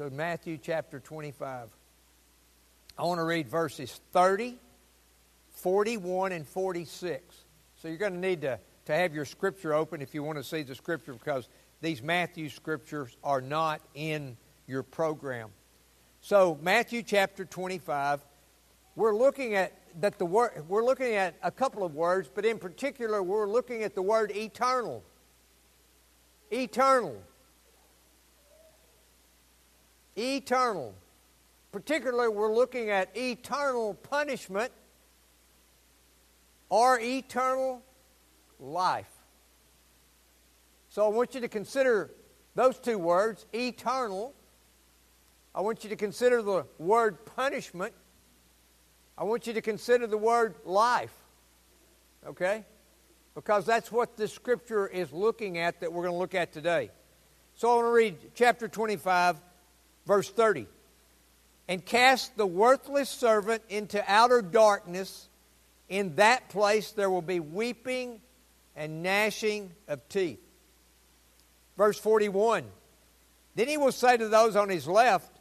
So, Matthew chapter 25. I want to read verses 30, 41, and 46. So, you're going to need to, to have your scripture open if you want to see the scripture because these Matthew scriptures are not in your program. So, Matthew chapter 25, we're looking at that the word we're looking at a couple of words, but in particular we're looking at the word eternal. Eternal. Eternal. Particularly we're looking at eternal punishment or eternal life. So I want you to consider those two words, eternal. I want you to consider the word punishment. I want you to consider the word life. Okay? Because that's what the scripture is looking at that we're going to look at today. So I want to read chapter 25, verse 30. And cast the worthless servant into outer darkness. In that place there will be weeping and gnashing of teeth. Verse 41 Then he will say to those on his left,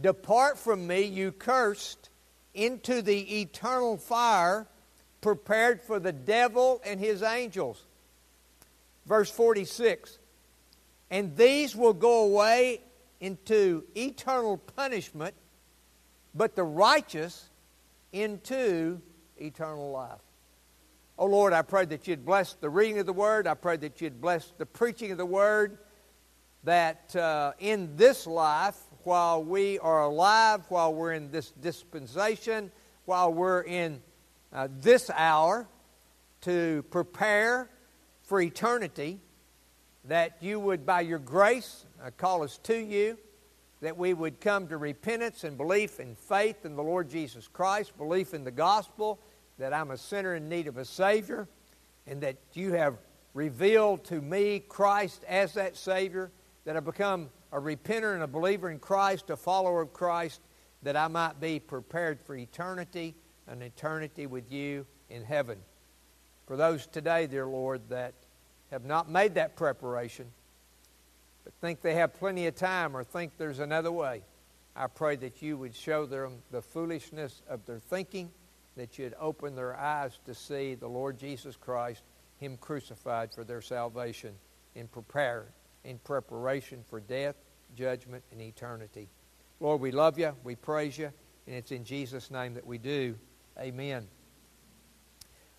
Depart from me, you cursed, into the eternal fire prepared for the devil and his angels. Verse 46 And these will go away into eternal punishment, but the righteous into eternal life. Oh Lord, I pray that you'd bless the reading of the word. I pray that you'd bless the preaching of the word. That uh, in this life, while we are alive, while we're in this dispensation, while we're in uh, this hour to prepare for eternity, that you would, by your grace, Uh, call us to you, that we would come to repentance and belief and faith in the Lord Jesus Christ, belief in the gospel that I'm a sinner in need of a Savior, and that you have revealed to me Christ as that Savior, that I become a repenter and a believer in Christ, a follower of Christ, that I might be prepared for eternity, an eternity with you in heaven. For those today, dear Lord, that have not made that preparation, think they have plenty of time or think there's another way, I pray that you would show them the foolishness of their thinking that you'd open their eyes to see the Lord Jesus Christ, Him crucified for their salvation in prepare in preparation for death, judgment, and eternity. Lord, we love you, we praise you, and it's in Jesus' name that we do. Amen.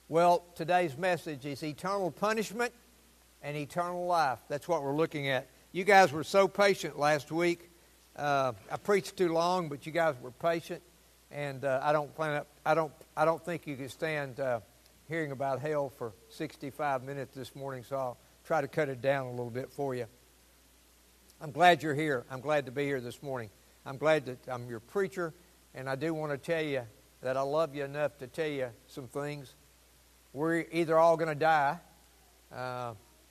Well, today's message is eternal punishment and eternal life. That's what we're looking at. You guys were so patient last week. Uh, I preached too long, but you guys were patient and uh, I don't plan. Up, I don't. I don't think you can stand uh, hearing about hell for 65 minutes this morning. So I'll try to cut it down a little bit for you. I'm glad you're here. I'm glad to be here this morning. I'm glad that I'm your preacher, and I do want to tell you that I love you enough to tell you some things. We're either all going to die.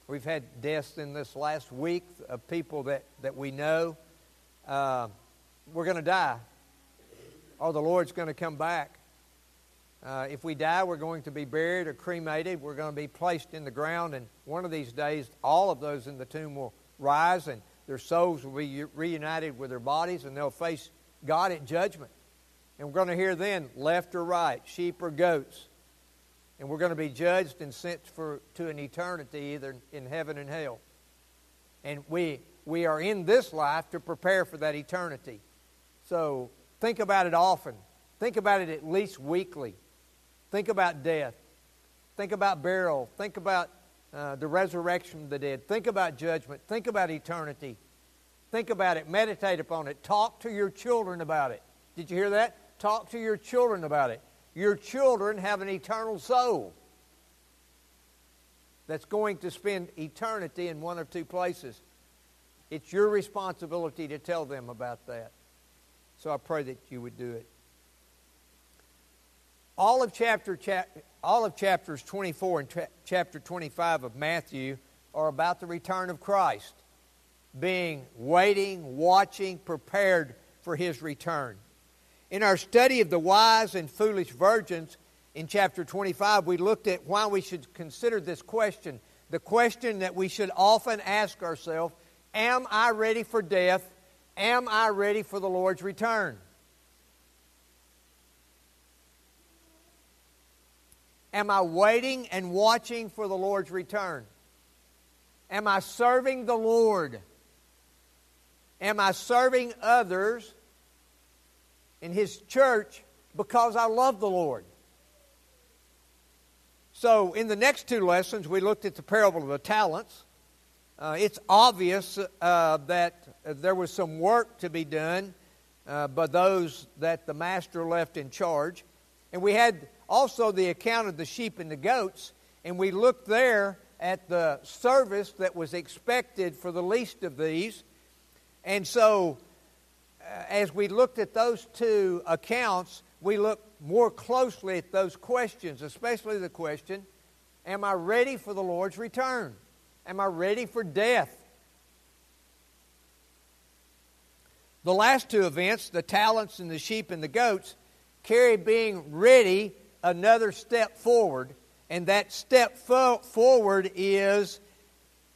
We've had deaths in this last week of people that, that we know. Uh, we're going to die or the Lord's going to come back. Uh, if we die, we're going to be buried or cremated. We're going to be placed in the ground, and one of these days, all of those in the tomb will rise, and their souls will be reunited with their bodies, and they'll face God at judgment. And we're going to hear then left or right, sheep or goats. And we're going to be judged and sent for, to an eternity either in heaven and hell. And we, we are in this life to prepare for that eternity. So Think about it often. Think about it at least weekly. Think about death. Think about burial. Think about uh, the resurrection of the dead. Think about judgment. Think about eternity. Think about it. Meditate upon it. Talk to your children about it. Did you hear that? Talk to your children about it. Your children have an eternal soul that's going to spend eternity in one of two places. It's your responsibility to tell them about that. So I pray that you would do it. All of chapter all of chapters 24 and chapter 25 of Matthew are about the return of Christ, being waiting, watching, prepared for his return. In our study of the wise and foolish virgins in chapter 25, we looked at why we should consider this question. The question that we should often ask ourselves Am I ready for death? Am I ready for the Lord's return? Am I waiting and watching for the Lord's return? Am I serving the Lord? Am I serving others in His church because I love the Lord? So, in the next two lessons, we looked at the parable of the talents. Uh, it's obvious uh, that there was some work to be done uh, by those that the master left in charge. And we had also the account of the sheep and the goats, and we looked there at the service that was expected for the least of these. And so, as we looked at those two accounts, we looked more closely at those questions, especially the question Am I ready for the Lord's return? Am I ready for death? The last two events, the talents and the sheep and the goats, carry being ready another step forward, and that step fo- forward is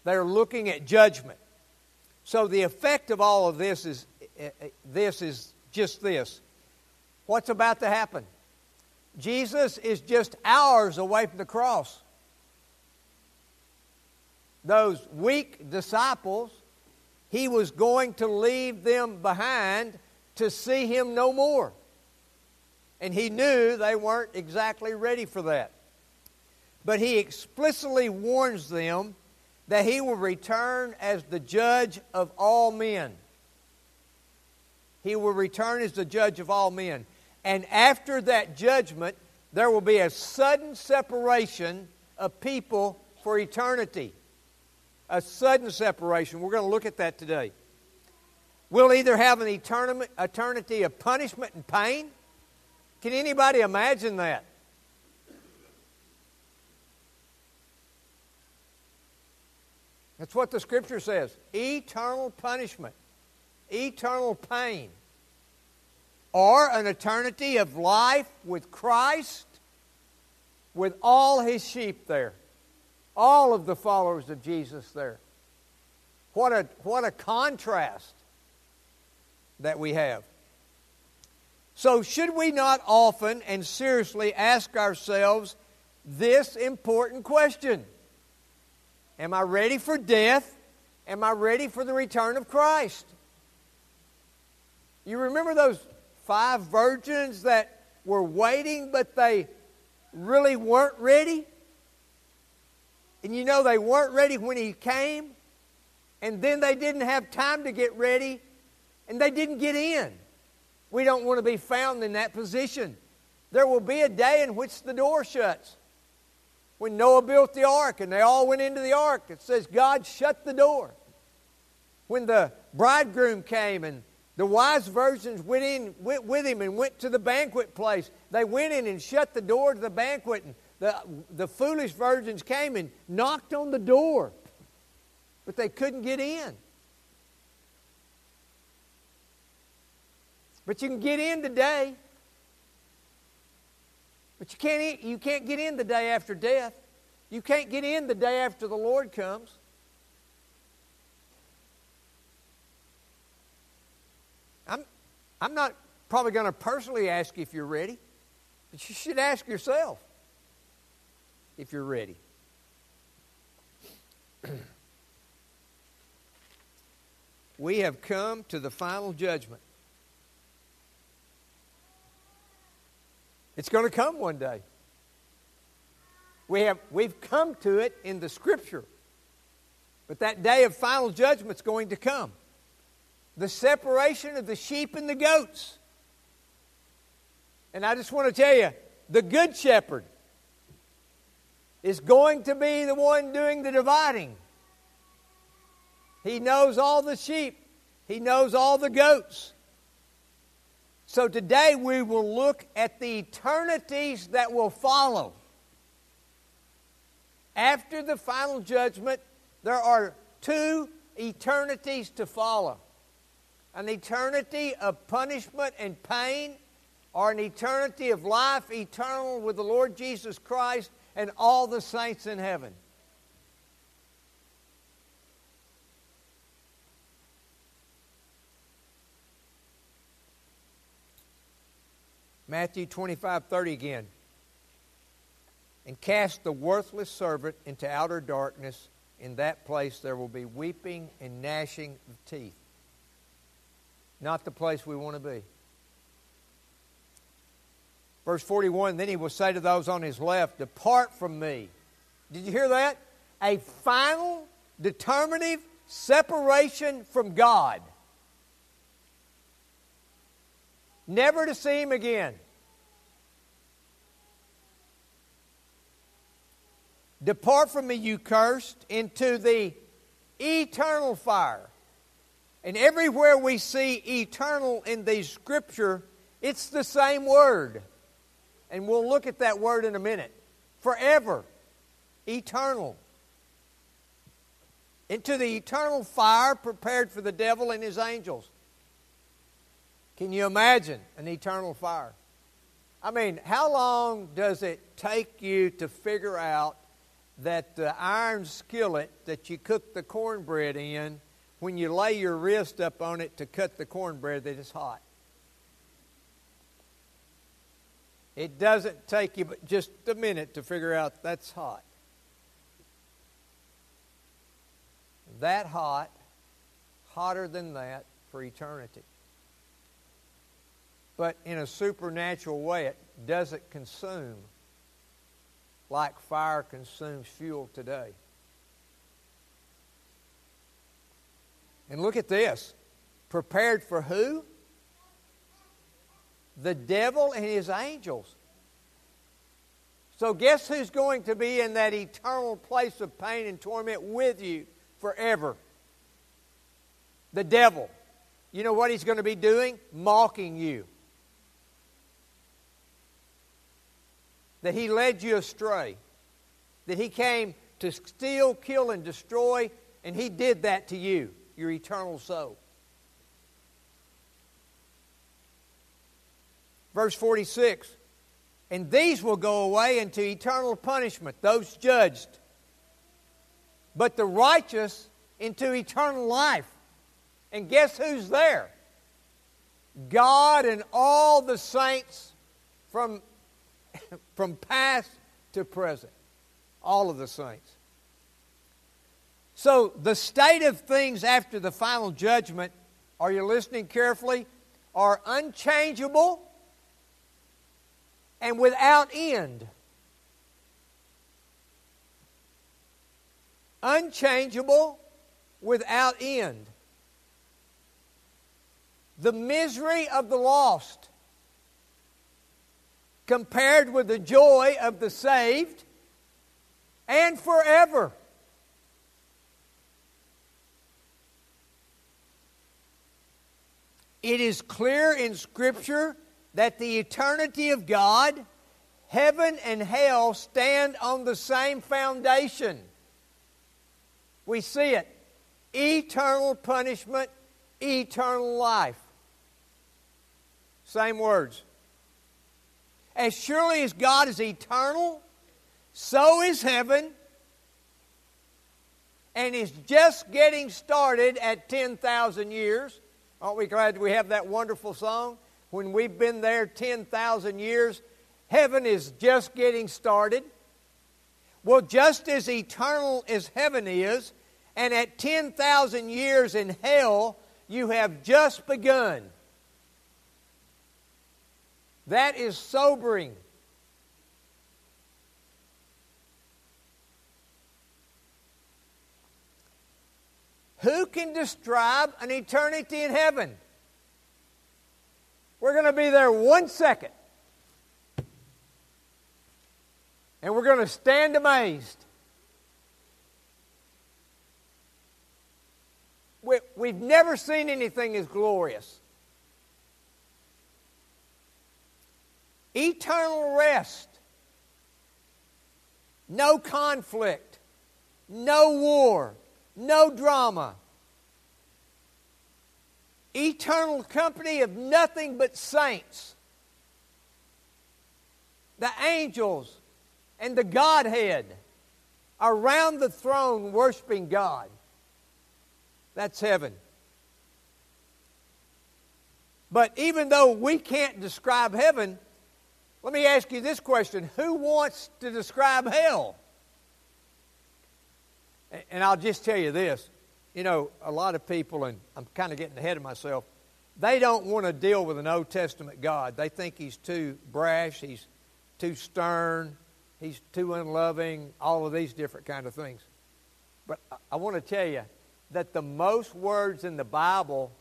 they're looking at judgment. So the effect of all of this is uh, Eh, eh, this is just this. What's about to happen? Jesus is just hours away from the cross. Those weak disciples, he was going to leave them behind to see him no more. And he knew they weren't exactly ready for that. But he explicitly warns them that he will return as the judge of all men. He will return as the judge of all men. And after that judgment, there will be a sudden separation of people for eternity. A sudden separation. We're going to look at that today. We'll either have an eternity of punishment and pain, can anybody imagine that? That's what the scripture says eternal punishment, eternal pain, or an eternity of life with Christ, with all his sheep there, all of the followers of Jesus there. What a, what a contrast that we have. So, should we not often and seriously ask ourselves this important question Am I ready for death? Am I ready for the return of Christ? You remember those five virgins that were waiting, but they really weren't ready? And you know, they weren't ready when He came, and then they didn't have time to get ready, and they didn't get in. We don't want to be found in that position. There will be a day in which the door shuts. When Noah built the ark and they all went into the ark, it says God shut the door. When the bridegroom came and the wise virgins went in went with him and went to the banquet place, they went in and shut the door to the banquet. And the, the foolish virgins came and knocked on the door, but they couldn't get in. But you can get in today. But you can't, you can't get in the day after death. You can't get in the day after the Lord comes. I'm, I'm not probably going to personally ask you if you're ready, but you should ask yourself if you're ready. we have come to the final judgment. It's going to come one day. We have, we've come to it in the Scripture. But that day of final judgment is going to come. The separation of the sheep and the goats. And I just want to tell you the Good Shepherd is going to be the one doing the dividing. He knows all the sheep, He knows all the goats. So today we will look at the eternities that will follow. After the final judgment, there are two eternities to follow an eternity of punishment and pain or an eternity of life eternal with the Lord Jesus Christ and all the saints in heaven. Matthew 25, 30 again. And cast the worthless servant into outer darkness. In that place there will be weeping and gnashing of teeth. Not the place we want to be. Verse 41 Then he will say to those on his left, Depart from me. Did you hear that? A final, determinative separation from God. never to see him again. Depart from me, you cursed, into the eternal fire. And everywhere we see eternal in the scripture, it's the same word. And we'll look at that word in a minute. Forever. Eternal. Into the eternal fire prepared for the devil and his angels. Can you imagine an eternal fire? I mean, how long does it take you to figure out that the iron skillet that you cook the cornbread in, when you lay your wrist up on it to cut the cornbread, that it's hot? It doesn't take you but just a minute to figure out that's hot. That hot, hotter than that for eternity but in a supernatural way, it doesn't consume like fire consumes fuel today. And look at this. Prepared for who? The devil and his angels. So, guess who's going to be in that eternal place of pain and torment with you forever? The devil. You know what he's going to be doing? Mocking you. that he led you astray, that he came to steal, kill, and destroy, and he did that to you, your eternal soul. Verse 46 And these will go away into eternal punishment, those judged, but the righteous into eternal life. And guess who's there? God and all the saints from from past to present. All of the saints. So, the state of things after the final judgment, are you listening carefully? Are unchangeable and without end. Unchangeable without end. The misery of the lost compared with the joy of the saved and forever. It is clear in Scripture that the eternity of God, heaven and hell stand on the same foundation. We see it eternal punishment, eternal life. Same words. As surely as God is eternal, so is heaven, and is just getting started at 10,000 years. Aren't we glad we have that wonderful song? When we've been there 10,000 years, heaven is just getting started. Well, just as eternal as heaven is, and at 10,000 years in hell, you have just begun. That is sobering. Who can describe an eternity in heaven? We're going to be there one second. And we're going to stand amazed. We, have never seen anything as glorious. Eternal rest. No conflict. No war. No drama. Eternal company of nothing but saints. The angels and the Godhead around the throne worshiping God. That's heaven. But even though we can't describe heaven, Let me ask you this question Who wants to describe hell? And I'll just tell you this. You know, a lot of people, and I'm kind of getting ahead of myself, they don't want to deal with an Old Testament God. They think he's too brash, he's too stern, he's too unloving, all of these different kind of things. But I want to tell you that the most words in the Bible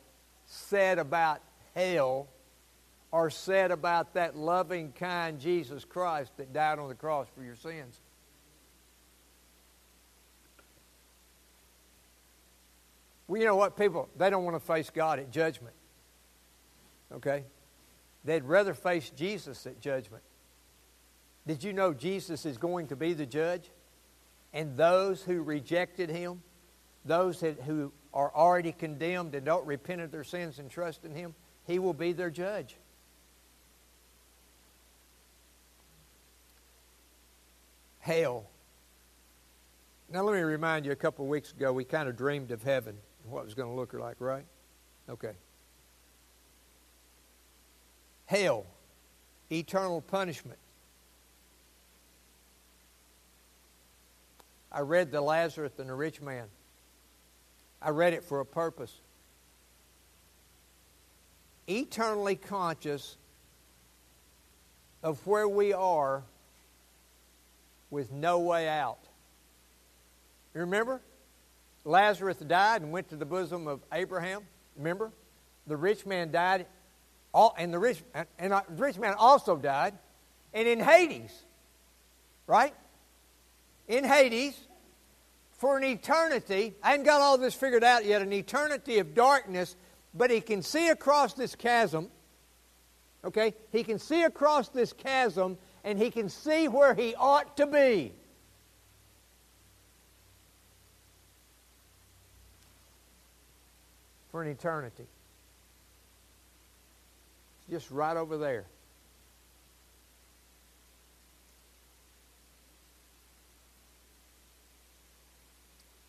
said about hell are said about that loving, kind Jesus Christ that died on the cross for your sins. Well, you know what? People, they don't want to face God at judgment. Okay? They'd rather face Jesus at judgment. Did you know Jesus is going to be the judge? And those who rejected him, those that, who are already condemned and don't repent of their sins and trust in him, he will be their judge. Hell. Now, let me remind you a couple of weeks ago, we kind of dreamed of heaven what it was going to look like, right? Okay. Hell, eternal punishment. I read the Lazarus and the rich man. I read it for a purpose. Eternally conscious of where we are with no way out. You remember? Lazarus died and went to the bosom of Abraham. Remember? The rich man died, all, and the rich and the rich man also died, and in Hades, right? In Hades, for an eternity. I haven't got all this figured out yet. An eternity of darkness, but he can see across this chasm. Okay, he can see across this chasm, and he can see where he ought to be. For an eternity. It's just right over there.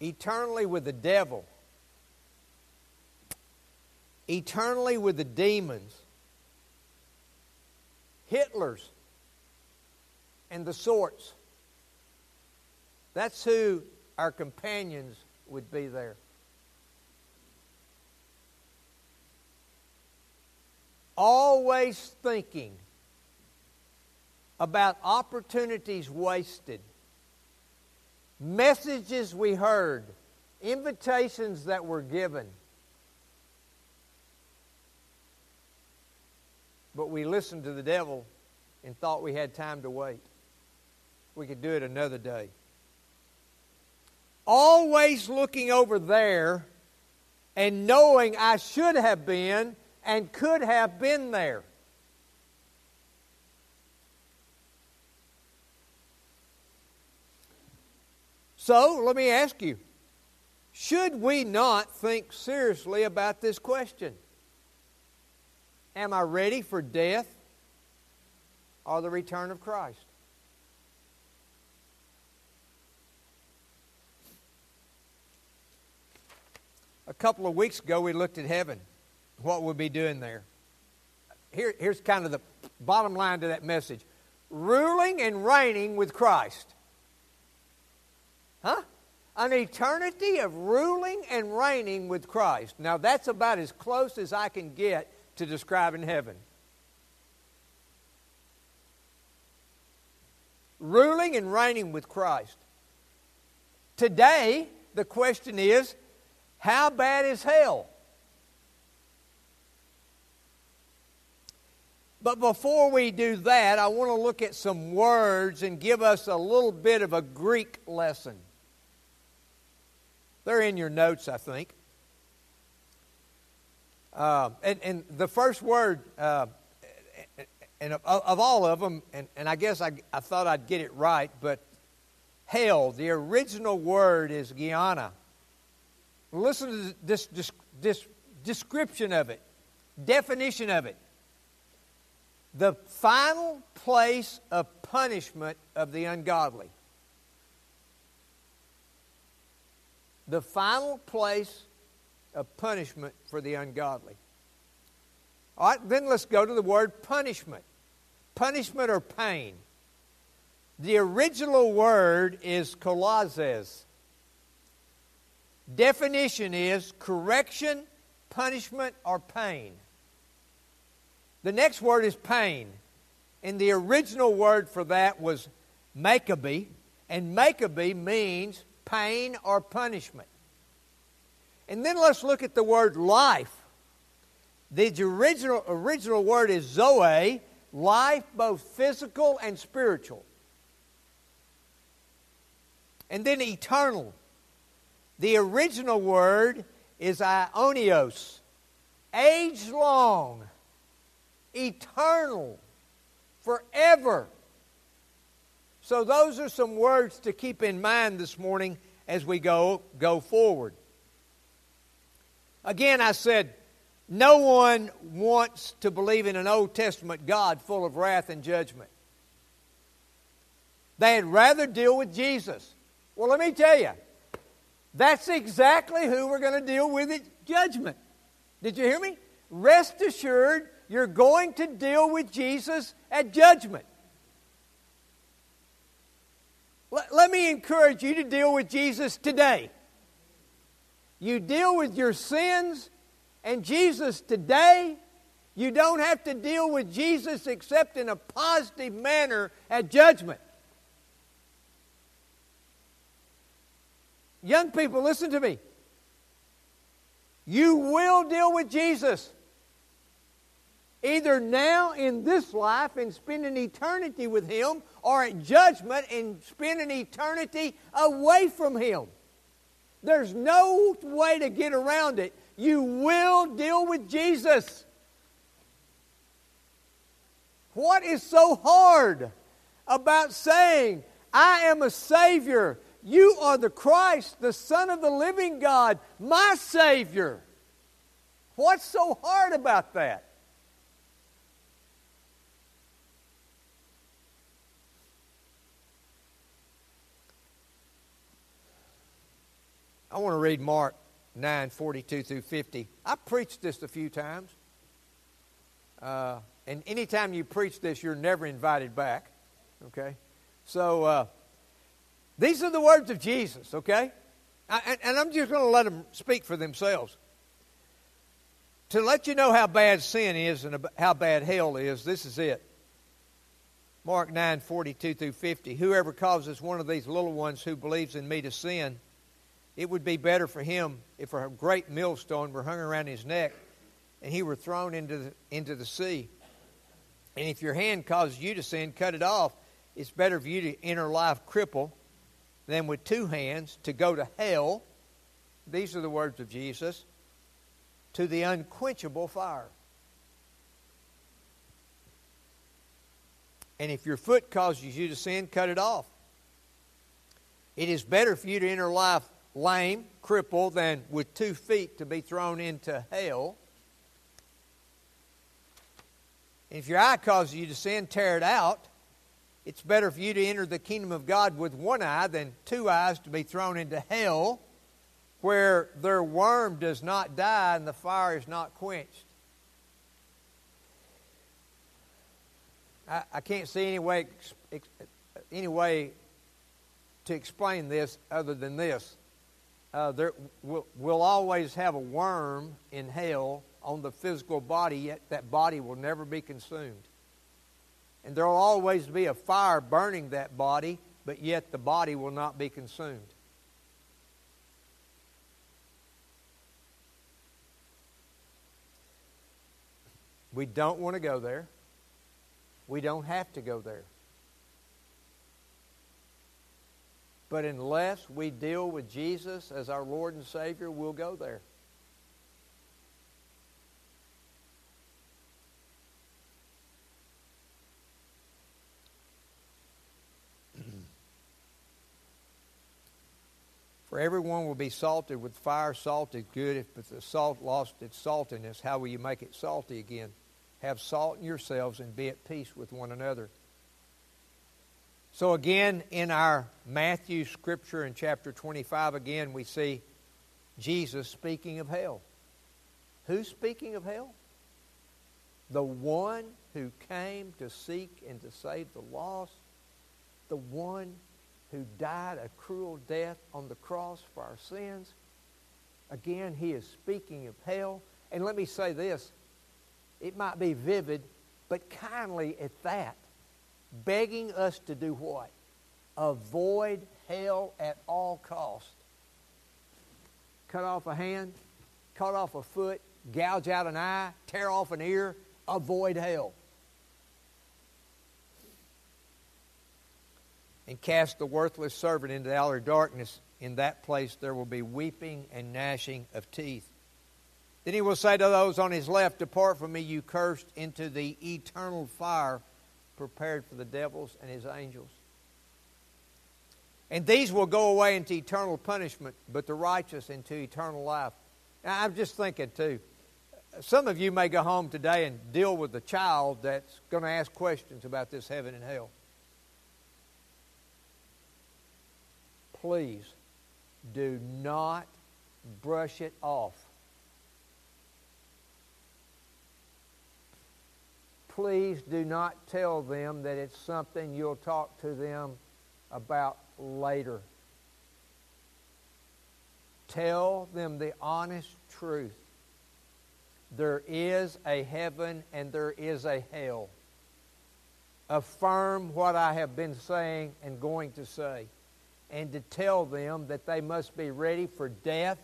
Eternally with the devil. Eternally with the demons. Hitlers and the sorts. That's who our companions would be there. Always thinking about opportunities wasted, messages we heard, invitations that were given. But we listened to the devil and thought we had time to wait. We could do it another day. Always looking over there and knowing I should have been and could have been there. So, let me ask you should we not think seriously about this question? Am I ready for death or the return of Christ? A couple of weeks ago, we looked at heaven what we'll be doing there. Here, here's kind of the bottom line to that message ruling and reigning with Christ. Huh? An eternity of ruling and reigning with Christ. Now, that's about as close as I can get to describing heaven. Ruling and reigning with Christ. Today, the question is how bad is hell? But before we do that, I want to look at some words and give us a little bit of a Greek lesson. They're in your notes, I think. Uh, and, and, the first word, uh, and of, of, all of them, and, and I guess I, I, thought I'd get it right, but hell, the original word is Gehenna. Listen to this, this, this description of it, definition of it the final place of punishment of the ungodly. The final place of punishment for the ungodly. All right, then let's go to the word punishment. punishment or pain. The original word is kolasis. Definition is correction, punishment, or pain. The next word is pain. And the original word for that was Maccabee. And Maccabee means pain or punishment. And then let's look at the word life. The original, original word is Zoe, life both physical and spiritual. And then eternal. The original word is aionios, age long, eternal, forever. So those are some words to keep in mind this morning as we go go forward. Again, I said no one wants to believe in an Old Testament God full of wrath and judgment. They'd rather deal with Jesus. Well, let me tell you, that's exactly who we're going to deal with at judgment. Did you hear me? Rest assured, you're going to deal with Jesus at judgment. Let, let me encourage you to deal with Jesus today. You deal with your sins and Jesus today, you don't have to deal with Jesus except in a positive manner at judgment. Young people, listen to me. You will deal with Jesus. Either now in this life and spend an eternity with Him, or at judgment and spend an eternity away from Him. There's no way to get around it. You will deal with Jesus. What is so hard about saying, I am a Savior? You are the Christ, the Son of the living God, my Savior. What's so hard about that? I want to read Mark 9 42 through 50. I preached this a few times. Uh, and anytime you preach this, you're never invited back. Okay? So, uh, these are the words of Jesus, okay? I, and, and I'm just going to let them speak for themselves. To let you know how bad sin is and how bad hell is, this is it. Mark 9 42 through 50. Whoever causes one of these little ones who believes in me to sin, it would be better for him if a great millstone were hung around his neck and he were thrown into the, into the sea. And if your hand causes you to sin, cut it off. It's better for you to enter life crippled than with two hands to go to hell. These are the words of Jesus to the unquenchable fire. And if your foot causes you to sin, cut it off. It is better for you to enter life lame, crippled, than with two feet to be thrown into hell. And if your eye causes you to sin, tear it out. It's better for you to enter the kingdom of God with one eye than two eyes to be thrown into hell, where their worm does not die and the fire is not quenched. I, I can't see any way, any way to explain this other than this uh, there will we'll always have a worm in hell on the physical body, yet that body will never be consumed. And there will always be a fire burning that body, but yet the body will not be consumed. We don't want to go there. We don't have to go there. But unless we deal with Jesus as our Lord and Savior, we'll go there. For everyone will be salted with fire. Salt is good. If the salt lost its saltiness, how will you make it salty again? Have salt in yourselves and be at peace with one another. So, again, in our Matthew scripture in chapter 25, again, we see Jesus speaking of hell. Who's speaking of hell? the one who came to seek and to save the lost, the one who died a cruel death on the cross for our sins. Again, he is speaking of hell. And let me say this it might be vivid, but kindly at that, begging us to do what? Avoid hell at all cost. Cut off a hand, cut off a foot, gouge out an eye, tear off an ear, avoid hell. And cast the worthless servant into the outer darkness. In that place there will be weeping and gnashing of teeth. Then he will say to those on his left, Depart from me, you cursed, into the eternal fire prepared for the devils and his angels. And these will go away into eternal punishment, but the righteous into eternal life. Now, I'm just thinking, too, some of you may go home today and deal with a child that's going to ask questions about this heaven and hell. Please do not brush it off. Please do not tell them that it's something you'll talk to them about later. Tell them the honest truth. There is a heaven and there is a hell. Affirm what I have been saying and going to say, and to tell them that they must be ready for death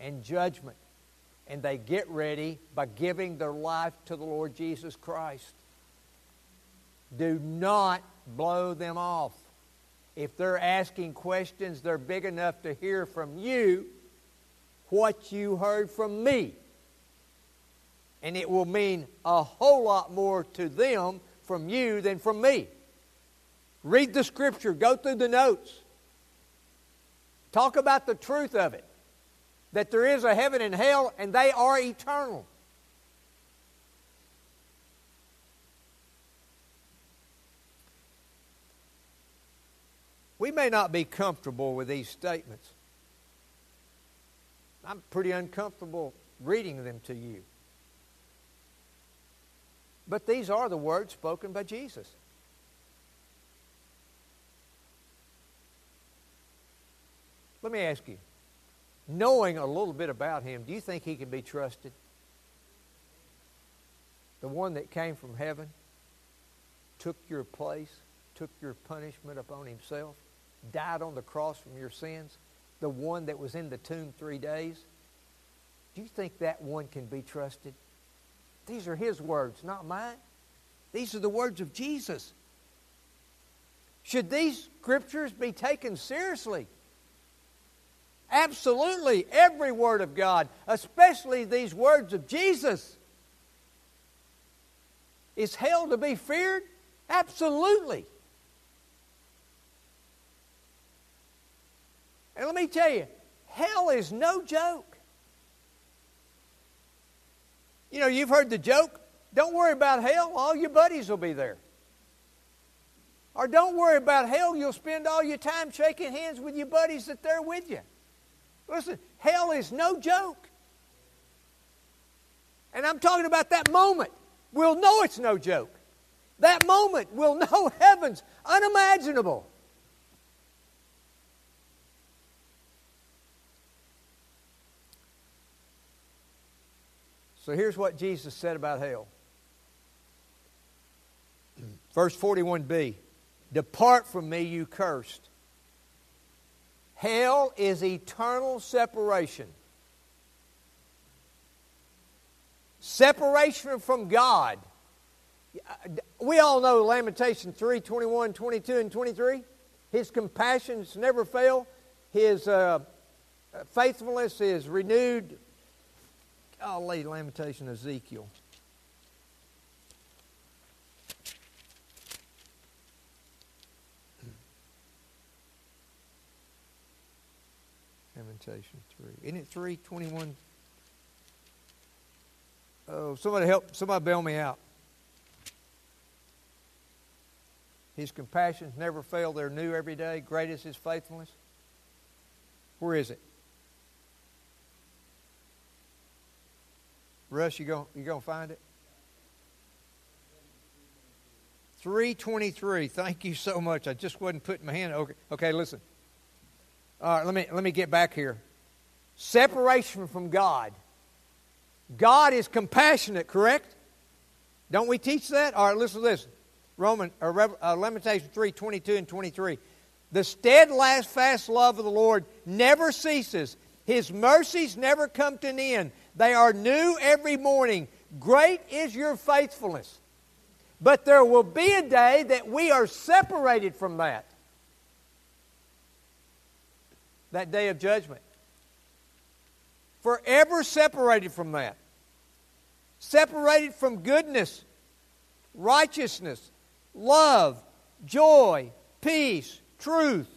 and judgment. And they get ready by giving their life to the Lord Jesus Christ. Do not blow them off. If they're asking questions, they're big enough to hear from you what you heard from me. And it will mean a whole lot more to them from you than from me. Read the scripture, go through the notes. Talk about the truth of it that there is a heaven and hell, and they are eternal. We may not be comfortable with these statements. I'm pretty uncomfortable reading them to you. But these are the words spoken by Jesus. Let me ask you, knowing a little bit about him, do you think he can be trusted? The one that came from heaven, took your place, took your punishment upon himself died on the cross from your sins, the one that was in the tomb three days, do you think that one can be trusted? These are his words, not mine. These are the words of Jesus. Should these scriptures be taken seriously? Absolutely, every word of God, especially these words of Jesus. Is hell to be feared? Absolutely. And let me tell you, hell is no joke. You know, you've heard the joke don't worry about hell, all your buddies will be there. Or don't worry about hell, you'll spend all your time shaking hands with your buddies that they're with you. Listen, hell is no joke. And I'm talking about that moment. We'll know it's no joke. That moment, we'll know heaven's unimaginable. So here's what Jesus said about hell. Verse 41b Depart from me, you cursed. Hell is eternal separation. Separation from God. We all know Lamentation 3 21, 22, and 23. His compassions never fail. His uh, faithfulness is renewed Golly, Lamentation Ezekiel. Lamentation 3. Isn't it 321? Oh, somebody help, somebody bail me out. His compassions never fail. They're new every day. Great is his faithfulness. Where is it? Russ, you going you gonna find it? 323. Thank you so much. I just wasn't putting my hand. Okay, okay listen. All right, let me, let me get back here. Separation from God. God is compassionate, correct? Don't we teach that? All right, listen to this. Roman or uh, Lamentation 3, 22 and 23. The steadfast fast love of the Lord never ceases. His mercies never come to an end. They are new every morning. Great is your faithfulness. But there will be a day that we are separated from that. That day of judgment. Forever separated from that. Separated from goodness, righteousness, love, joy, peace, truth.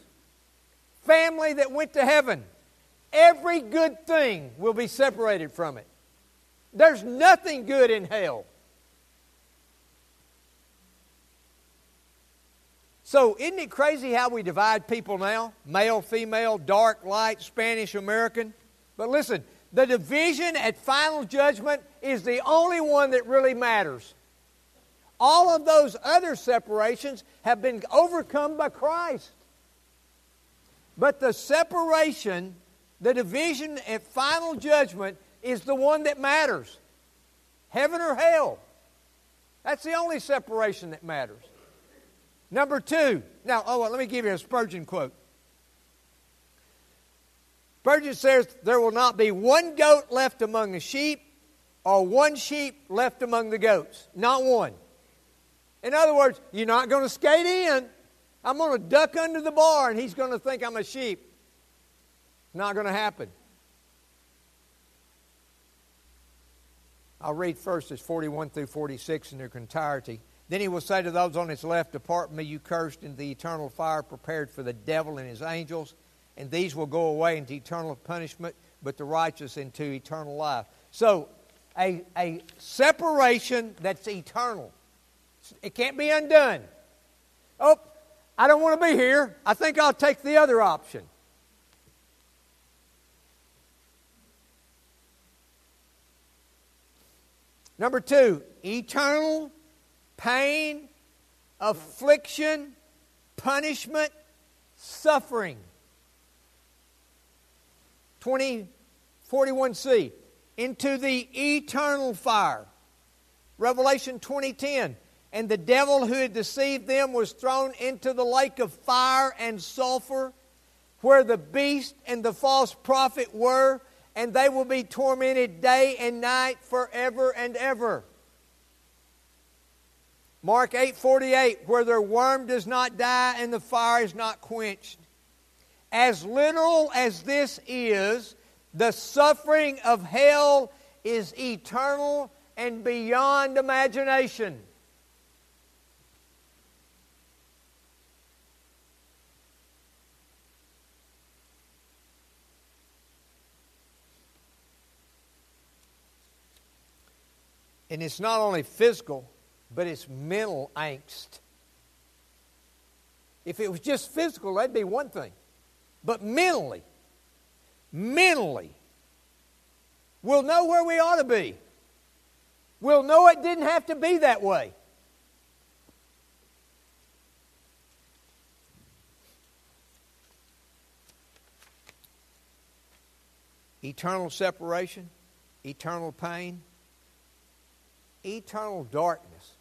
Family that went to heaven. Every good thing will be separated from it. There's nothing good in hell. So, isn't it crazy how we divide people now? Male, female, dark, light, Spanish, American. But listen, the division at final judgment is the only one that really matters. All of those other separations have been overcome by Christ. But the separation, the division at final judgment, is the one that matters heaven or hell. That's the only separation that matters. Number two, now, oh, well, let me give you a Spurgeon quote. Spurgeon says, There will not be one goat left among the sheep or one sheep left among the goats. Not one. In other words, you're not going to skate in. I'm going to duck under the bar and he's going to think I'm a sheep. Not going to happen. I'll read first as 41 through 46 in their entirety. Then he will say to those on his left, Depart from me, you cursed, into the eternal fire prepared for the devil and his angels. And these will go away into eternal punishment, but the righteous into eternal life. So, a, a separation that's eternal. It can't be undone. Oh, I don't want to be here. I think I'll take the other option. Number two, eternal pain, affliction, punishment, suffering. 2041c into the eternal fire. Revelation 2010 and the devil who had deceived them was thrown into the lake of fire and sulfur where the beast and the false prophet were and they will be tormented day and night forever and ever. Mark 8:48 where their worm does not die and the fire is not quenched. As literal as this is, the suffering of hell is eternal and beyond imagination. And it's not only physical, but it's mental angst. If it was just physical, that'd be one thing. But mentally, mentally, we'll know where we ought to be. We'll know it didn't have to be that way. Eternal separation, eternal pain, eternal darkness.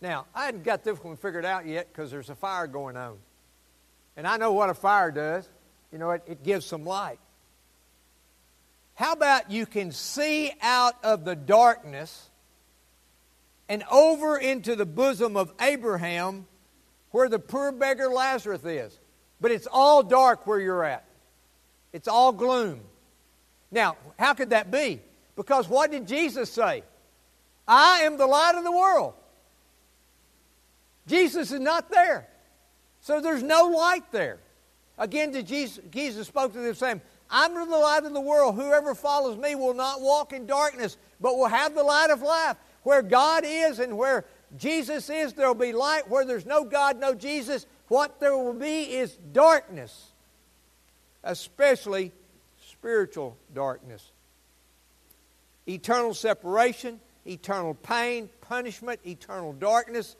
Now, I hadn't got this one figured out yet because there's a fire going on. And I know what a fire does. You know, it, it gives some light. How about you can see out of the darkness and over into the bosom of Abraham where the poor beggar Lazarus is? But it's all dark where you're at, it's all gloom. Now, how could that be? Because what did Jesus say? I am the light of the world. Jesus is not there. So there's no light there. Again, Jesus, Jesus spoke to them saying, I'm the light of the world. Whoever follows me will not walk in darkness, but will have the light of life. Where God is and where Jesus is, there will be light. Where there's no God, no Jesus, what there will be is darkness, especially spiritual darkness. Eternal separation, eternal pain, punishment, eternal darkness.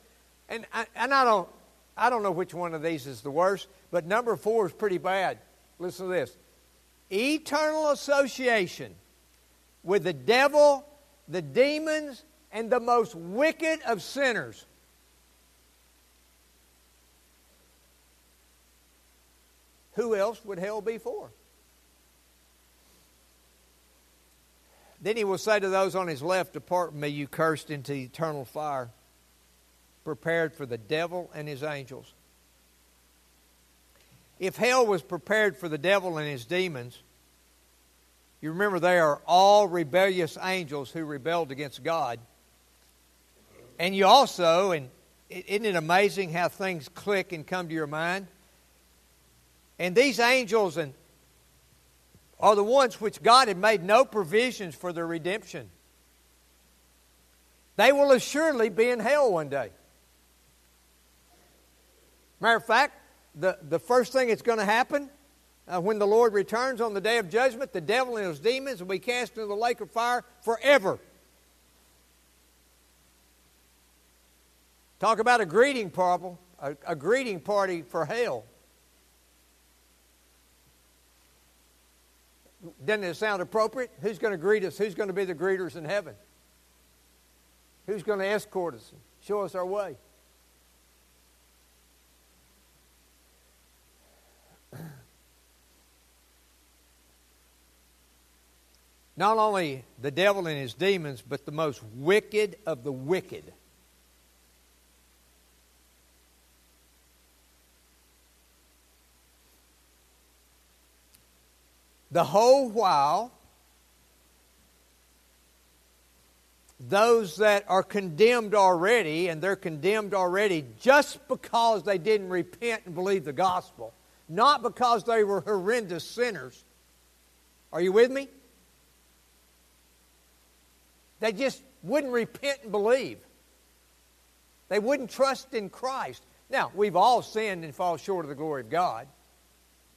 And I, and I don't I don't know which one of these is the worst, but number four is pretty bad. Listen to this: eternal association with the devil, the demons, and the most wicked of sinners. Who else would hell be for? Then he will say to those on his left, Depart from me, you cursed, into eternal fire, prepared for the devil and his angels. If hell was prepared for the devil and his demons, you remember they are all rebellious angels who rebelled against God. And you also, and isn't it amazing how things click and come to your mind? And these angels and are the ones which God had made no provisions for their redemption. They will assuredly be in hell one day. Matter of fact, the, the first thing that's going to happen uh, when the Lord returns on the day of judgment, the devil and his demons will be cast into the lake of fire forever. Talk about a greeting problem, a, a greeting party for hell. Doesn't it sound appropriate? Who's going to greet us? Who's going to be the greeters in heaven? Who's going to escort us and show us our way? Not only the devil and his demons, but the most wicked of the wicked The whole while, those that are condemned already, and they're condemned already just because they didn't repent and believe the gospel, not because they were horrendous sinners. Are you with me? They just wouldn't repent and believe. They wouldn't trust in Christ. Now, we've all sinned and fall short of the glory of God.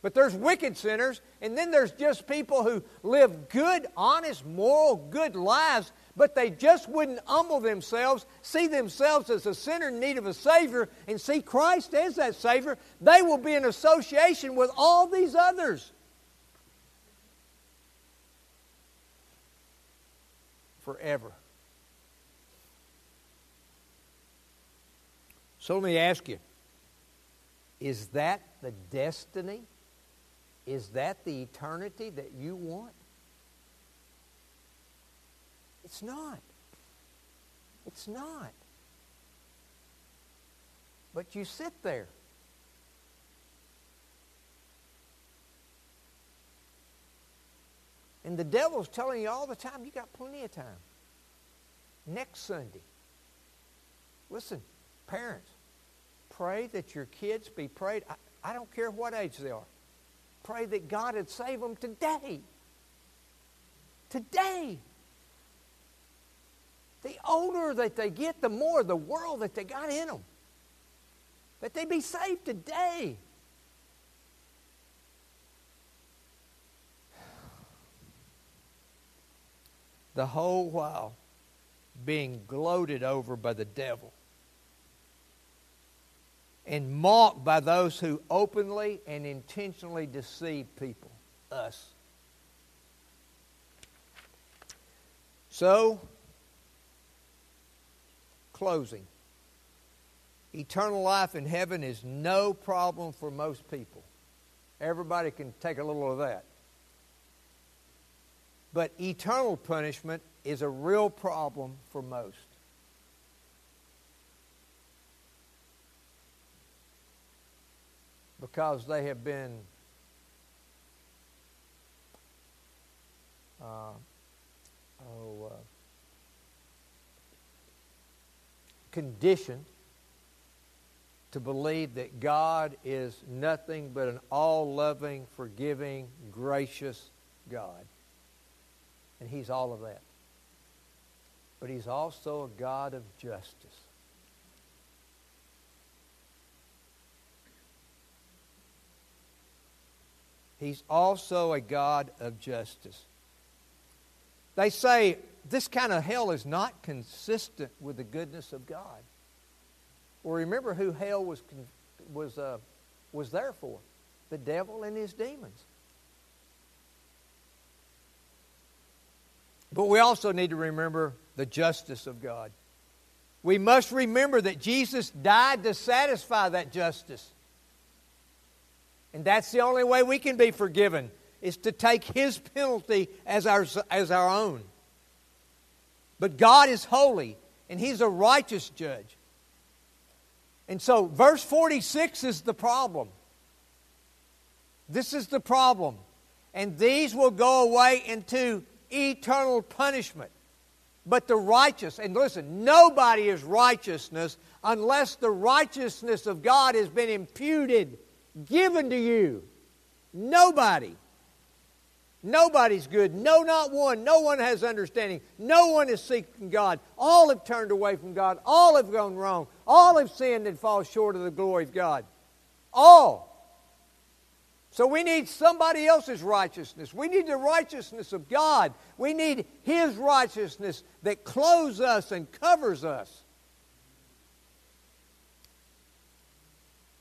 But there's wicked sinners, and then there's just people who live good, honest, moral, good lives, but they just wouldn't humble themselves, see themselves as a sinner in need of a Savior, and see Christ as that Savior. They will be in association with all these others. Forever. So let me ask you is that the destiny is that the eternity that you want? It's not. It's not. But you sit there. And the devil's telling you all the time, you got plenty of time. Next Sunday. Listen, parents, pray that your kids be prayed. I, I don't care what age they are pray that God would save them today. Today. The older that they get, the more the world that they got in them. That they be saved today. The whole while being gloated over by the devil and mocked by those who openly and intentionally deceive people, us. So, closing. Eternal life in heaven is no problem for most people. Everybody can take a little of that. But eternal punishment is a real problem for most. because they have been uh, oh, uh, conditioned to believe that God is nothing but an all loving, forgiving, gracious God. And He's all of that. But He's also a God of justice. He's also a God of justice. They say this kind of hell is not consistent with the goodness of God. Well, remember who hell was, was, uh, was there for the devil and his demons. But we also need to remember the justice of God. We must remember that Jesus died to satisfy that justice. And that's the only way we can be forgiven, is to take His penalty as our, as our own. But God is holy, and He's a righteous judge. And so, verse 46 is the problem. This is the problem. And these will go away into eternal punishment. But the righteous, and listen, nobody is righteousness unless the righteousness of God has been imputed, given to you. Nobody. Nobody's good. No, not one. No one has understanding. No one is seeking God. All have turned away from God. All have gone wrong. All have sinned and fall short of the glory of God. All. So we need somebody else's righteousness. We need the righteousness of God. We need His righteousness that clothes us and covers us.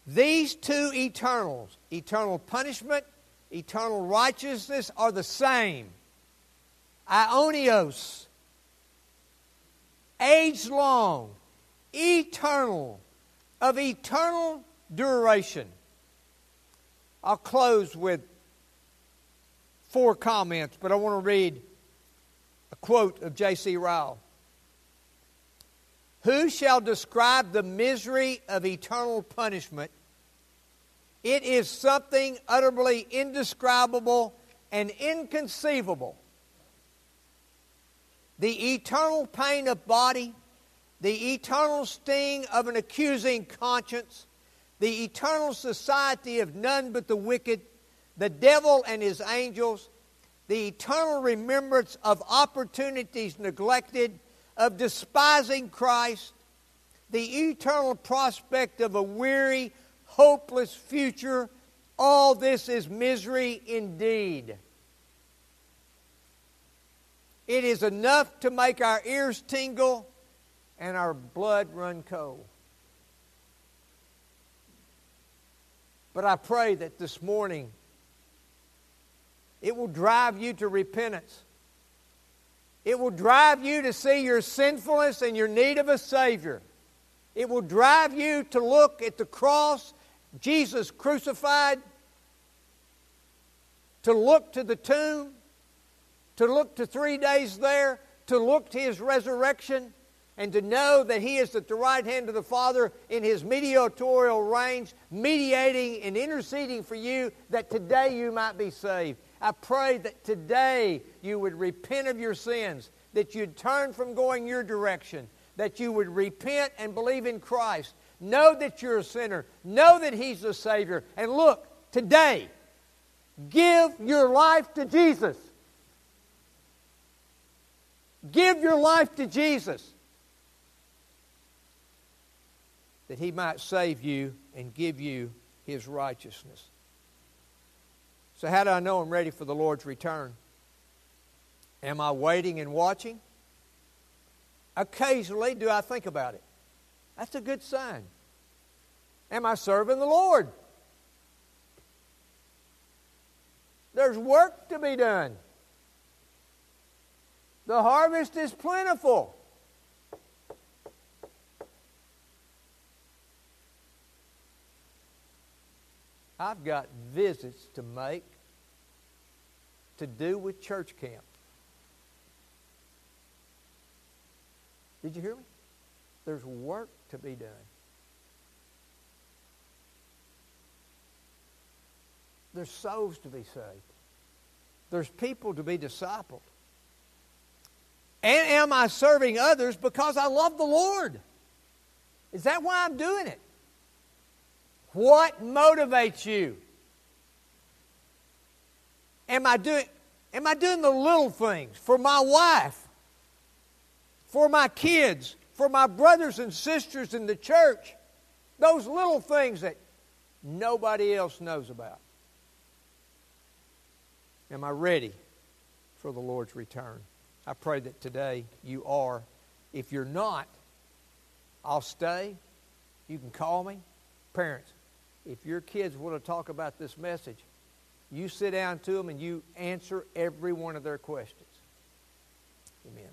These two eternals, eternal punishment, eternal righteousness, are the same. Aionios, age long, eternal, of eternal duration. I'll close with four comments, but I want to read a quote of J.C. Ryle. Who shall describe the misery of eternal punishment? It is something utterly indescribable and inconceivable. The eternal pain of body, the eternal sting of an accusing conscience, the eternal society of none but the wicked, the devil and his angels, the eternal remembrance of opportunities neglected, of despising Christ, the eternal prospect of a weary, hopeless future, all this is misery indeed. It is enough to make our ears tingle and our blood run cold. But I pray that this morning it will drive you to repentance. It will drive you to see your sinfulness and your need of a Savior. It will drive you to look at the cross, Jesus crucified, to look to the tomb, to look to three days there, to look to His resurrection, and to know that He is at the right hand of the Father in His mediatorial reigns, mediating and interceding for you that today you might be saved. I pray that today you would repent of your sins, that you'd turn from going your direction, that you would repent and believe in Christ. Know that you're a sinner. Know that He's the Savior. And look, today, give your life to Jesus. Give your life to Jesus. That he might save you and give you his righteousness. So, how do I know I'm ready for the Lord's return? Am I waiting and watching? Occasionally, do I think about it? That's a good sign. Am I serving the Lord? There's work to be done. The harvest is plentiful. I've got visits to make to do with church camp. Did you hear me? There's work to be done. There's souls to be saved. There's people to be discipled. And am I serving others because I love the Lord? Is that why I'm doing it? What motivates you? Am I doing am I doing the little things for my wife? For my kids, for my brothers and sisters in the church? Those little things that nobody else knows about. Am I ready for the Lord's return? I pray that today you are. If you're not, I'll stay You can call me. Parents, if your kids want to talk about this message, you sit down to them and you answer every one of their questions. Amen.